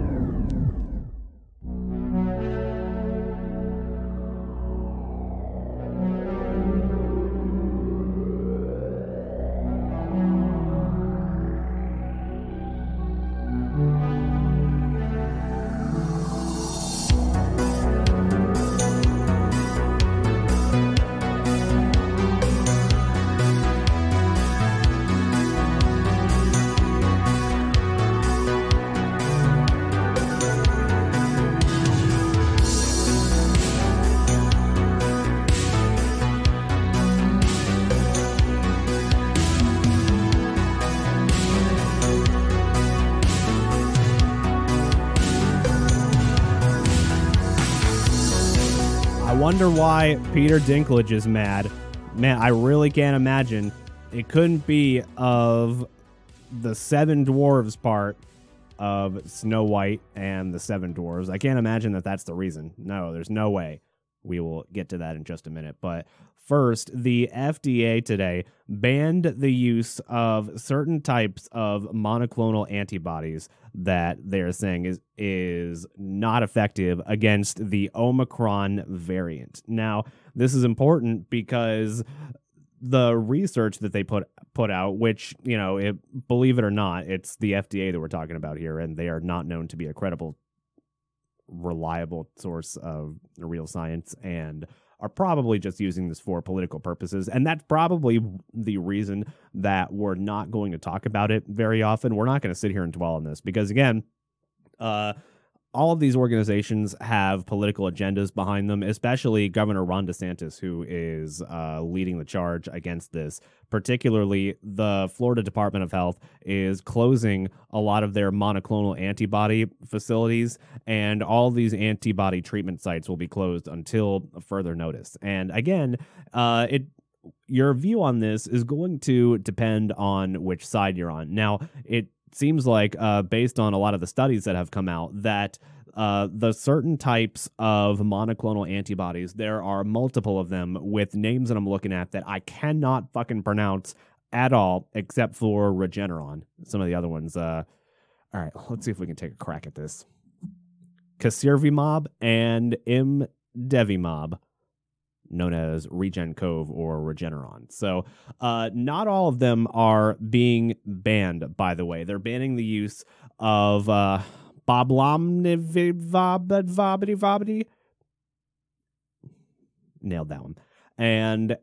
Wonder why Peter Dinklage is mad. Man, I really can't imagine. It couldn't be of the seven dwarves part of Snow White and the seven dwarves. I can't imagine that that's the reason. No, there's no way. We will get to that in just a minute. But First, the FDA today banned the use of certain types of monoclonal antibodies that they're saying is is not effective against the Omicron variant. Now, this is important because the research that they put put out, which you know, it, believe it or not, it's the FDA that we're talking about here, and they are not known to be a credible reliable source of real science and are probably just using this for political purposes. And that's probably the reason that we're not going to talk about it very often. We're not going to sit here and dwell on this because, again, uh, all of these organizations have political agendas behind them, especially Governor Ron DeSantis, who is uh, leading the charge against this. Particularly, the Florida Department of Health is closing a lot of their monoclonal antibody facilities, and all these antibody treatment sites will be closed until further notice. And again, uh, it your view on this is going to depend on which side you're on. Now, it seems like, uh, based on a lot of the studies that have come out, that uh, the certain types of monoclonal antibodies, there are multiple of them with names that I'm looking at that I cannot fucking pronounce at all, except for Regeneron. Some of the other ones. Uh, all right, let's see if we can take a crack at this. Casirivimab and Imdevimab known as REGEN-COV or Regeneron. So, uh, not all of them are being banned, by the way. They're banning the use of uh, Boblomnivabadi. Nailed that one. And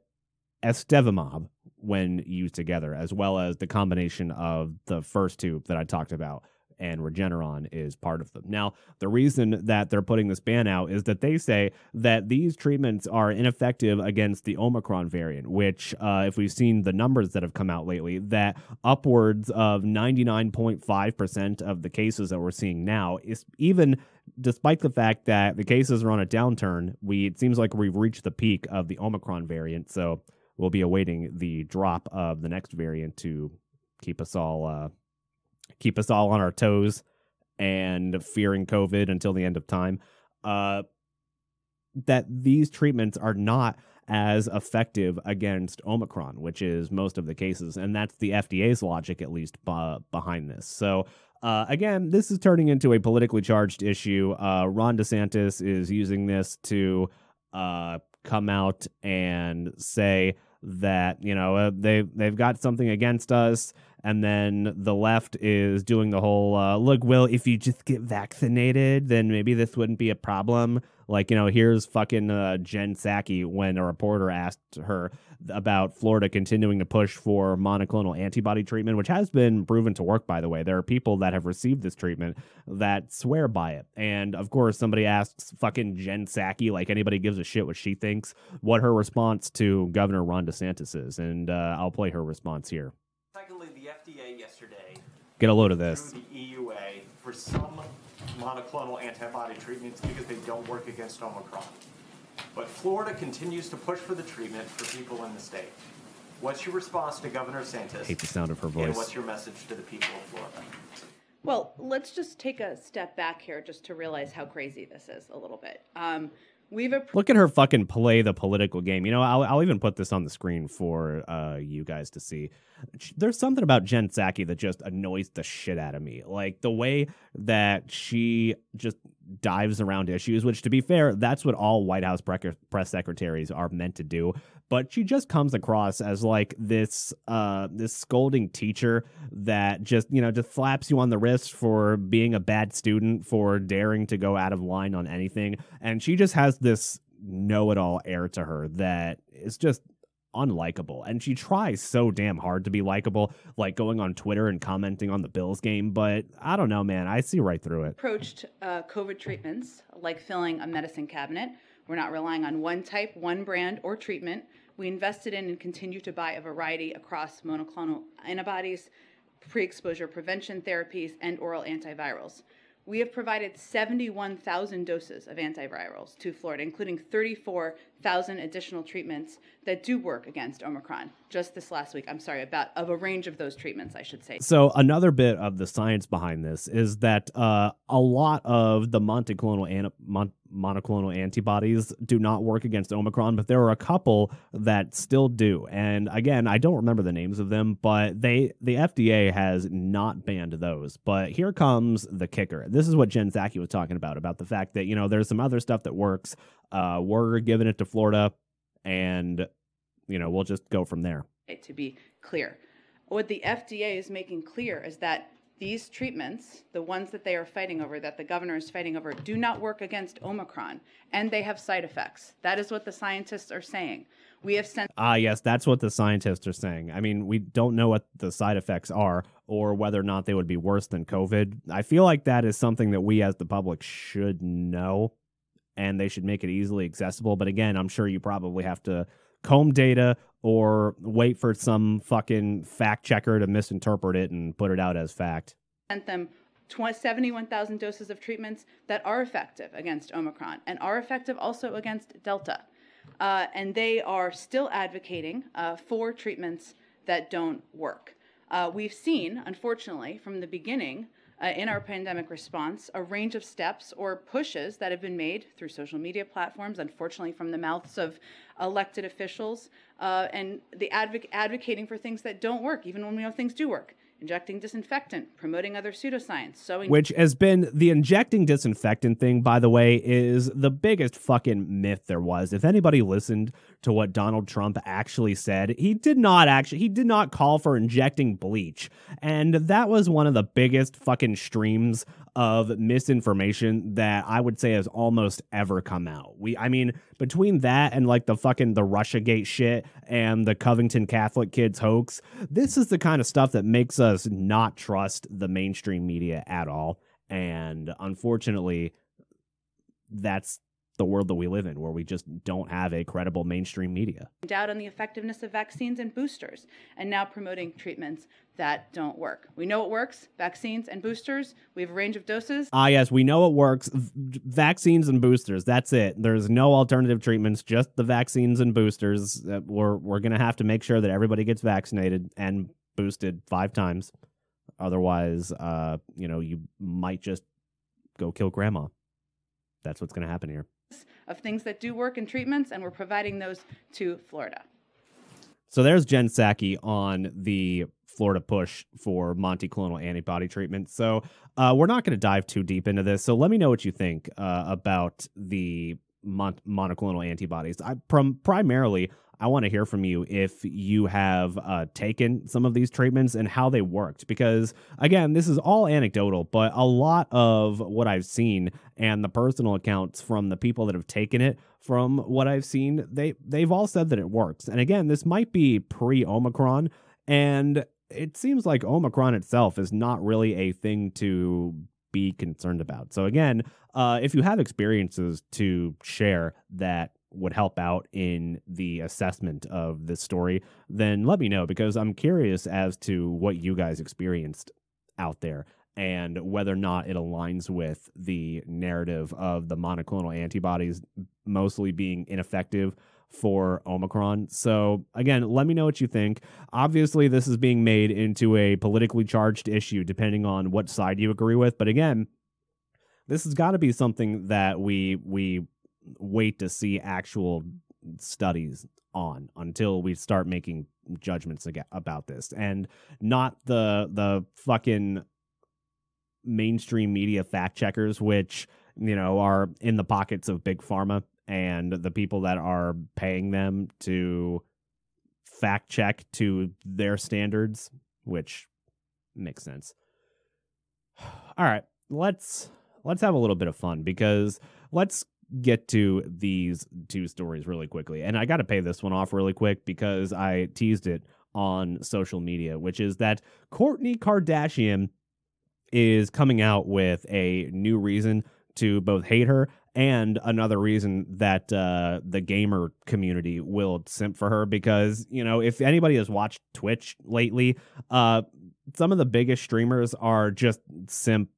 when used together, as well as the combination of the first two that I talked about and Regeneron is part of them. Now, the reason that they're putting this ban out is that they say that these treatments are ineffective against the Omicron variant, which, uh, if we've seen the numbers that have come out lately, that upwards of 99.5% of the cases that we're seeing now is even despite the fact that the cases are on a downturn, we it seems like we've reached the peak of the Omicron variant. So we'll be awaiting the drop of the next variant to keep us all uh, keep us all on our toes and fearing COVID until the end of time. Uh, that these treatments are not as effective against Omicron, which is most of the cases. And that's the FDA's logic, at least, b- behind this. So, uh, again, this is turning into a politically charged issue. Uh, Ron DeSantis is using this to uh, come out and say that you know uh, they they've got something against us and then the left is doing the whole uh, look well if you just get vaccinated then maybe this wouldn't be a problem. Like you know here's fucking uh, jen psaki when a reporter asked her about florida continuing to push for monoclonal antibody treatment which has been proven to work by the way. There are people that have received this treatment that swear by it. And of course somebody asks fucking jen psaki like anybody gives a shit what she thinks what her response to governor ron desantis is. And uh, i'll play her response here FDA yesterday get a load of this through the EUA for some monoclonal antibody treatments because they don't work against Omicron. But Florida continues to push for the treatment for people in the state. What's your response to Governor DeSantis? hate the sound of her voice. And voice what's your message to the people of Florida? Well, let's just take a step back here just to realize how crazy this is a little bit. Um, we've Look at her fucking play the political game. You know, I'll, I'll even put this on the screen for uh, you guys to see. There's something about Jen Psaki that just annoys the shit out of me. Like the way that she just dives around issues, which to be fair, that's what all White House pre- press secretaries are meant to do. But she just comes across as like this uh this scolding teacher that just, you know, just slaps you on the wrist for being a bad student, for daring to go out of line on anything. And she just has this know-it-all air to her that is just unlikable. And she tries so damn hard to be likable, like going on Twitter and commenting on the Bills game. But I don't know, man. I see right through it. approached uh, COVID treatments like filling a medicine cabinet. We're not relying on one type, one brand, or treatment. We invested in and continue to buy a variety across monoclonal antibodies, pre exposure prevention therapies, and oral antivirals. We have provided 71,000 doses of antivirals to Florida, including 34,000 additional treatments that do work against Omicron just this last week. I'm sorry, about of a range of those treatments, I should say. So another bit of the science behind this is that uh, a lot of the monoclonal an- mon- monoclonal antibodies do not work against Omicron, but there are a couple that still do. And again, I don't remember the names of them, but they the FDA has not banned those. But here comes the kicker. This is what Jen Psaki was talking about about the fact that you know there's some other stuff that works. Uh, we're giving it to Florida, and you know we'll just go from there. to be clear. What the FDA is making clear is that these treatments, the ones that they are fighting over, that the governor is fighting over, do not work against Omicron and they have side effects. That is what the scientists are saying. We have sent. Ah, yes, that's what the scientists are saying. I mean, we don't know what the side effects are or whether or not they would be worse than COVID. I feel like that is something that we as the public should know and they should make it easily accessible. But again, I'm sure you probably have to comb data or wait for some fucking fact checker to misinterpret it and put it out as fact. Sent them 71,000 doses of treatments that are effective against Omicron and are effective also against Delta. Uh, and they are still advocating uh, for treatments that don't work. Uh, we've seen, unfortunately, from the beginning uh, in our pandemic response, a range of steps or pushes that have been made through social media platforms, unfortunately, from the mouths of elected officials, uh, and the advoc- advocating for things that don't work, even when we know things do work injecting disinfectant, promoting other pseudoscience, sowing. Which has been the injecting disinfectant thing, by the way, is the biggest fucking myth there was. If anybody listened to what Donald Trump actually said, he did not actually, he did not call for injecting bleach. And that was one of the biggest fucking streams of misinformation that I would say has almost ever come out. We I mean, between that and like the fucking the Russiagate shit and the Covington Catholic kids hoax, this is the kind of stuff that makes us not trust the mainstream media at all. And unfortunately, that's the world that we live in where we just don't have a credible mainstream media. Doubt on the effectiveness of vaccines and boosters, and now promoting treatments that don't work. We know it works vaccines and boosters. We have a range of doses. Ah, yes, we know it works. V- vaccines and boosters. That's it. There's no alternative treatments, just the vaccines and boosters. Uh, we're we're going to have to make sure that everybody gets vaccinated and boosted five times. Otherwise, uh, you know, you might just go kill grandma. That's what's going to happen here of things that do work in treatments, and we're providing those to Florida. So there's Jen Psaki on the Florida push for monoclonal antibody treatment. So uh, we're not going to dive too deep into this. So let me know what you think uh, about the mon- monoclonal antibodies. I prim- primarily I want to hear from you if you have uh, taken some of these treatments and how they worked. Because again, this is all anecdotal, but a lot of what I've seen and the personal accounts from the people that have taken it, from what I've seen, they they've all said that it works. And again, this might be pre Omicron, and it seems like Omicron itself is not really a thing to be concerned about. So again, uh, if you have experiences to share that would help out in the assessment of this story, then let me know because I'm curious as to what you guys experienced out there and whether or not it aligns with the narrative of the monoclonal antibodies mostly being ineffective for Omicron. So, again, let me know what you think. Obviously, this is being made into a politically charged issue depending on what side you agree with, but again, this has got to be something that we we wait to see actual studies on until we start making judgments about this. And not the the fucking mainstream media fact checkers which you know are in the pockets of big pharma and the people that are paying them to fact check to their standards which makes sense. All right let's let's have a little bit of fun because let's get to these two stories really quickly. And I got to pay this one off really quick because I teased it on social media, which is that Kourtney Kardashian is coming out with a new reason to both hate her and another reason that uh, the gamer community will simp for her because you know if anybody has watched Twitch lately, uh, some of the biggest streamers are just simp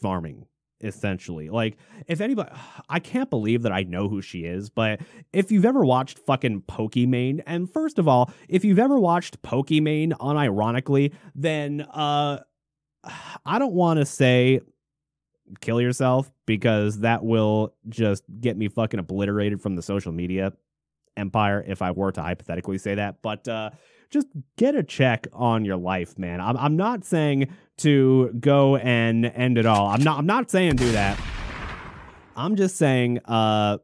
farming essentially. Like, if anybody, I can't believe that I know who she is, but if you've ever watched fucking Pokimane, and first of all, if you've ever watched Pokimane unironically, then uh, I don't want to say kill yourself because that will just get me fucking obliterated from the social media empire if I were to hypothetically say that. But uh, just get a check on your life, man. I'm, I'm not saying to go and end it all. I'm not I'm not saying do that. I'm just saying uh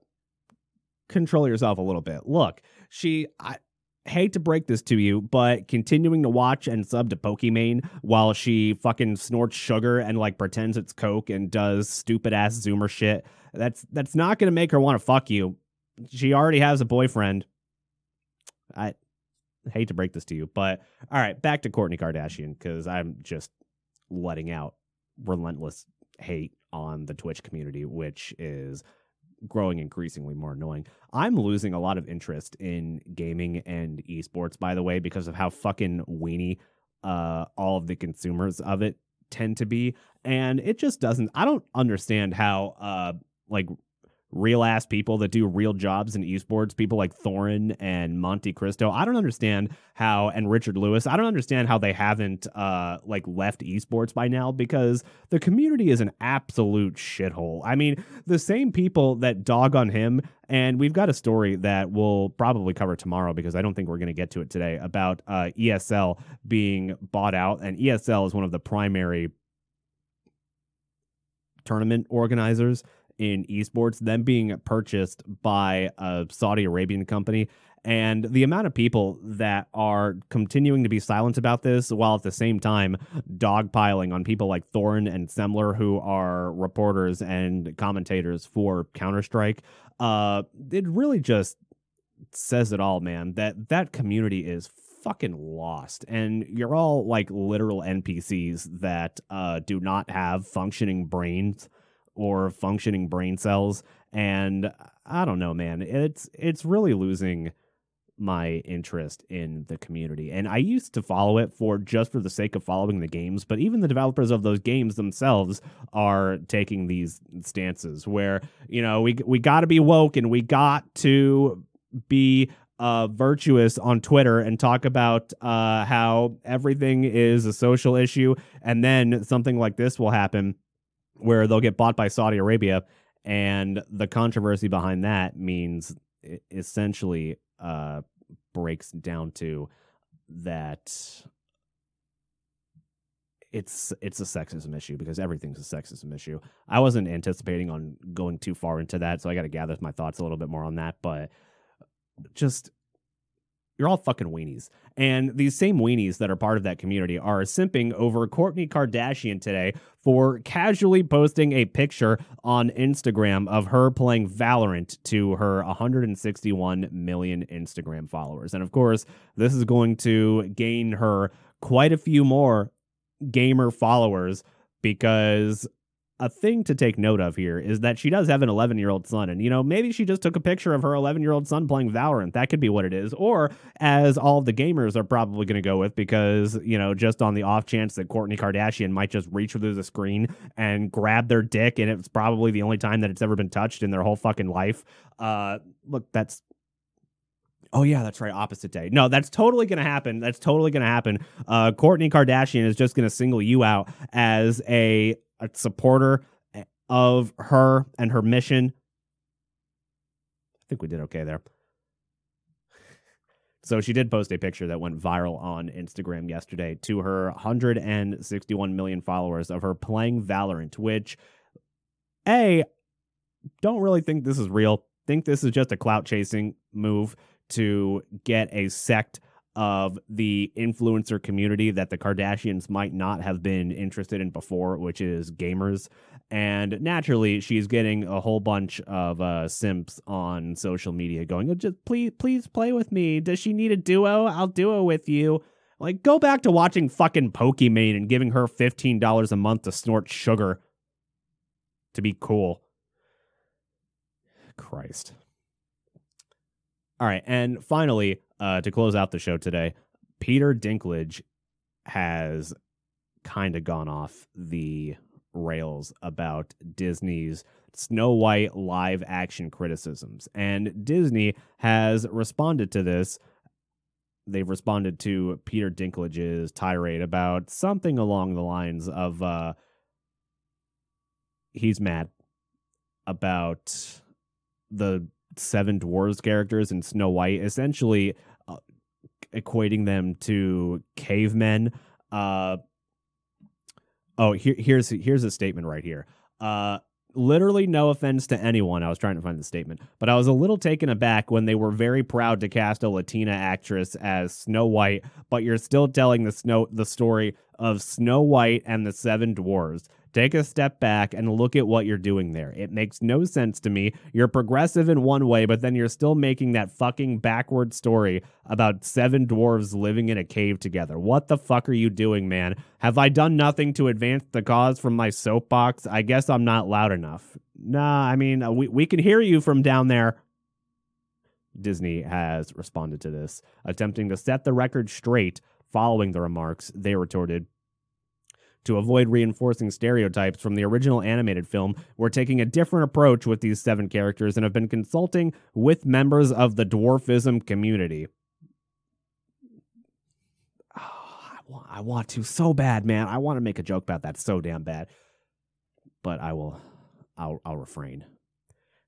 control yourself a little bit. Look, she I hate to break this to you, but continuing to watch and sub to Pokimane while she fucking snorts sugar and like pretends it's Coke and does stupid ass Zoomer shit, that's that's not gonna make her want to fuck you. She already has a boyfriend. I hate to break this to you, but all right, back to Kourtney Kardashian because I'm just letting out relentless hate on the Twitch community, which is growing increasingly more annoying. I'm losing a lot of interest in gaming and esports, by the way, because of how fucking weenie uh, all of the consumers of it tend to be. And it just doesn't, I don't understand how, uh, like, real ass people that do real jobs in esports, people like Thorin and Montecristo. I don't understand how and Richard Lewis, I don't understand how they haven't uh like left esports by now because the community is an absolute shithole. I mean, the same people that dog on him and we've got a story that we'll probably cover tomorrow because I don't think we're going to get to it today about uh ESL being bought out and ESL is one of the primary tournament organizers in esports, them being purchased by a Saudi Arabian company. And the amount of people that are continuing to be silent about this while at the same time dogpiling on people like Thorin and Semmler, who are reporters and commentators for Counter Strike, uh, it really just says it all, man. That that community is fucking lost and you're all like literal npcs that uh do not have functioning brains or functioning brain cells and i don't know man it's it's really losing my interest in the community and i used to follow it for just for the sake of following the games but even the developers of those games themselves are taking these stances where you know we we got to be woke and we got to be uh, virtuous on Twitter and talk about uh, how everything is a social issue, and then something like this will happen where they'll get bought by Saudi Arabia, and the controversy behind that means essentially uh, breaks down to that it's it's a sexism issue because everything's a sexism issue. I wasn't anticipating on going too far into that, so I got to gather my thoughts a little bit more on that, but just you're all fucking weenies. And these same weenies that are part of that community are simping over Kourtney Kardashian today for casually posting a picture on Instagram of her playing Valorant to her 161 million Instagram followers. And of course, this is going to gain her quite a few more gamer followers because a thing to take note of here is that she does have an 11 year old son. And, you know, maybe she just took a picture of her 11 year old son playing Valorant. That could be what it is. Or, as all the gamers are probably going to go with, because, you know, just on the off chance that Kourtney Kardashian might just reach through the screen and grab their dick, and it's probably the only time that it's ever been touched in their whole fucking life. Uh, look, that's Oh yeah, that's right. Opposite day. No, that's totally gonna happen. That's totally gonna happen. Uh, Kourtney Kardashian is just gonna single you out as a, a supporter eh, of her and her mission. I think we did okay there. So she did post a picture that went viral on Instagram yesterday to her 161 million followers of her playing Valorant, which a don't really think this is real. Think this is just a clout chasing move to get a sect of the influencer community that the Kardashians might not have been interested in before, which is gamers. And naturally, she's getting a whole bunch of uh, simps on social media going, oh, just please, please play with me. Does she need a duo? I'll duo with you. Like, go back to watching fucking Pokimane and giving her $15 a month to snort sugar to be cool. Christ. All right, and finally, uh, to close out the show today, Peter Dinklage has kind of gone off the rails about Disney's Snow White live action criticisms. And Disney has responded to this. They've responded to Peter Dinklage's tirade about something along the lines of uh, he's mad about the seven dwarves characters in Snow White, essentially uh, equating them to cavemen. Uh, oh, here, here's here's a statement right here. Uh, literally no offense to anyone. I was trying to find the statement, but I was a little taken aback when they were very proud to cast a Latina actress as Snow White, but you're still telling the snow the story of Snow White and the Seven Dwarves. Take a step back and look at what you're doing there. It makes no sense to me. You're progressive in one way, but then you're still making that fucking backward story about seven dwarves living in a cave together. What the fuck are you doing, man? Have I done nothing to advance the cause from my soapbox? I guess I'm not loud enough. Nah, I mean, uh, we, we can hear you from down there. Disney has responded to this, attempting to set the record straight following the remarks. They retorted, to avoid reinforcing stereotypes from the original animated film, we're taking a different approach with these seven characters and have been consulting with members of the dwarfism community. Oh, I, want, I want to so bad, man. I want to make a joke about that so damn bad. But I will I'll I'll refrain.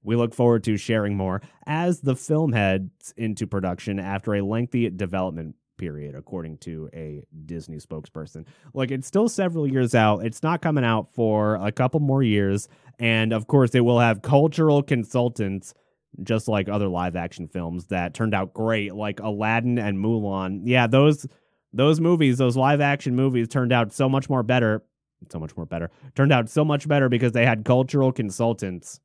We look forward to sharing more as the film heads into production after a lengthy development period, according to a Disney spokesperson. Like, it's still several years out. It's not coming out for a couple more years. And of course, it will have cultural consultants, just like other live action films that turned out great, like Aladdin and Mulan. Yeah, those. Those movies, those live action movies turned out so much more better. So much more better. Turned out so much better because they had cultural consultants.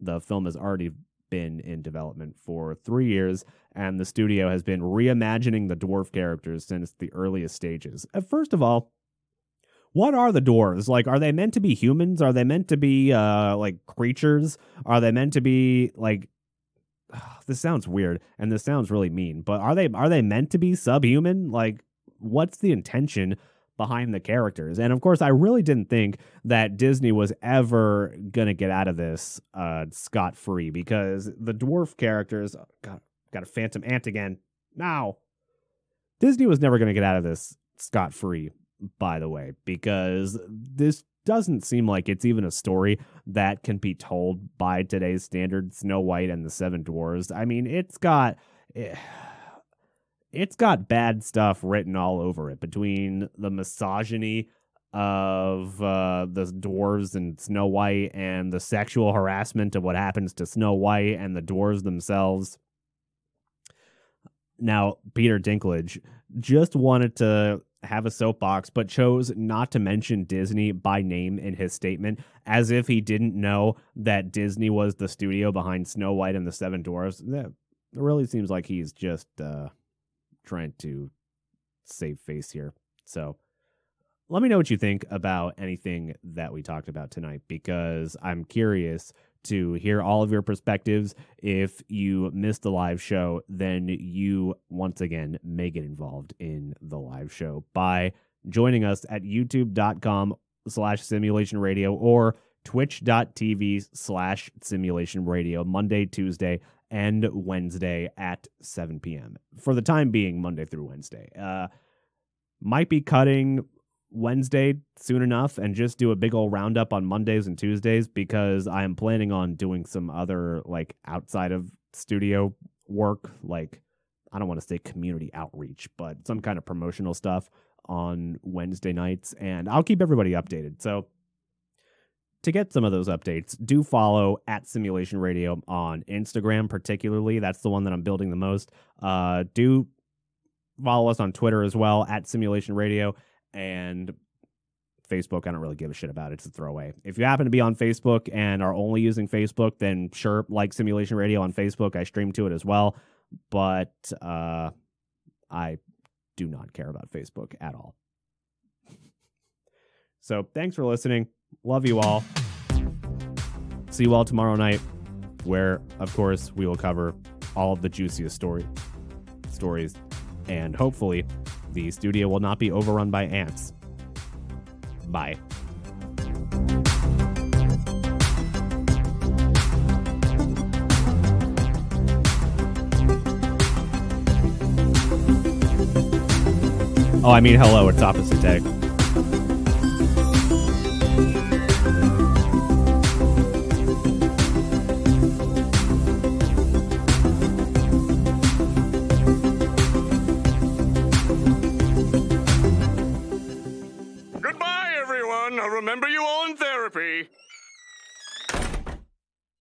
The film has already been in development for three years, and the studio has been reimagining the dwarf characters since the earliest stages. Uh, First of all, what are the dwarves? Like, are they meant to be humans? Are they meant to be uh like creatures? Are they meant to be like this sounds weird and this sounds really mean, but are they are they meant to be subhuman? Like, what's the intention behind the characters? And of course, I really didn't think that Disney was ever gonna get out of this uh scot free because the dwarf characters got got a phantom ant again. Now, Disney was never gonna get out of this scot free, by the way, because this doesn't seem like it's even a story that can be told by today's standards Snow White and the Seven Dwarfs. I mean, it's got eh, it's got bad stuff written all over it between the misogyny of uh, the dwarves and Snow White and the sexual harassment of what happens to Snow White and the dwarves themselves. Now, Peter Dinklage just wanted to have a soapbox, but chose not to mention Disney by name in his statement, as if he didn't know that Disney was the studio behind Snow White and the Seven Dwarfs. That really seems like he's just uh, trying to save face here. So let me know what you think about anything that we talked about tonight, because I'm curious to hear all of your perspectives. If you missed the live show, then you once again may get involved in the live show by joining us at youtube.com slash simulation radio or twitch.tv slash simulation radio Monday, Tuesday, and Wednesday at 7 p.m. For the time being, Monday through Wednesday. Uh, might be cutting Wednesday soon enough and just do a big old roundup on Mondays and Tuesdays because I am planning on doing some other like outside of studio work, like I don't want to say community outreach, but some kind of promotional stuff on Wednesday nights and I'll keep everybody updated. So to get some of those updates, do follow at Simulation Radio on Instagram, particularly. That's the one that I'm building the most. Uh, do follow us on Twitter as well at Simulation Radio and Facebook. I don't really give a shit about it. It's a throwaway. If you happen to be on Facebook and are only using Facebook, then sure, like Simulation Radio on Facebook. I stream to it as well, but uh, I do not care about Facebook at all. So thanks for listening. Love you all. See you all tomorrow night, where, of course, we will cover all of the juiciest story stories, and hopefully, the studio will not be overrun by ants. Bye. Oh, I mean, hello, it's opposite day.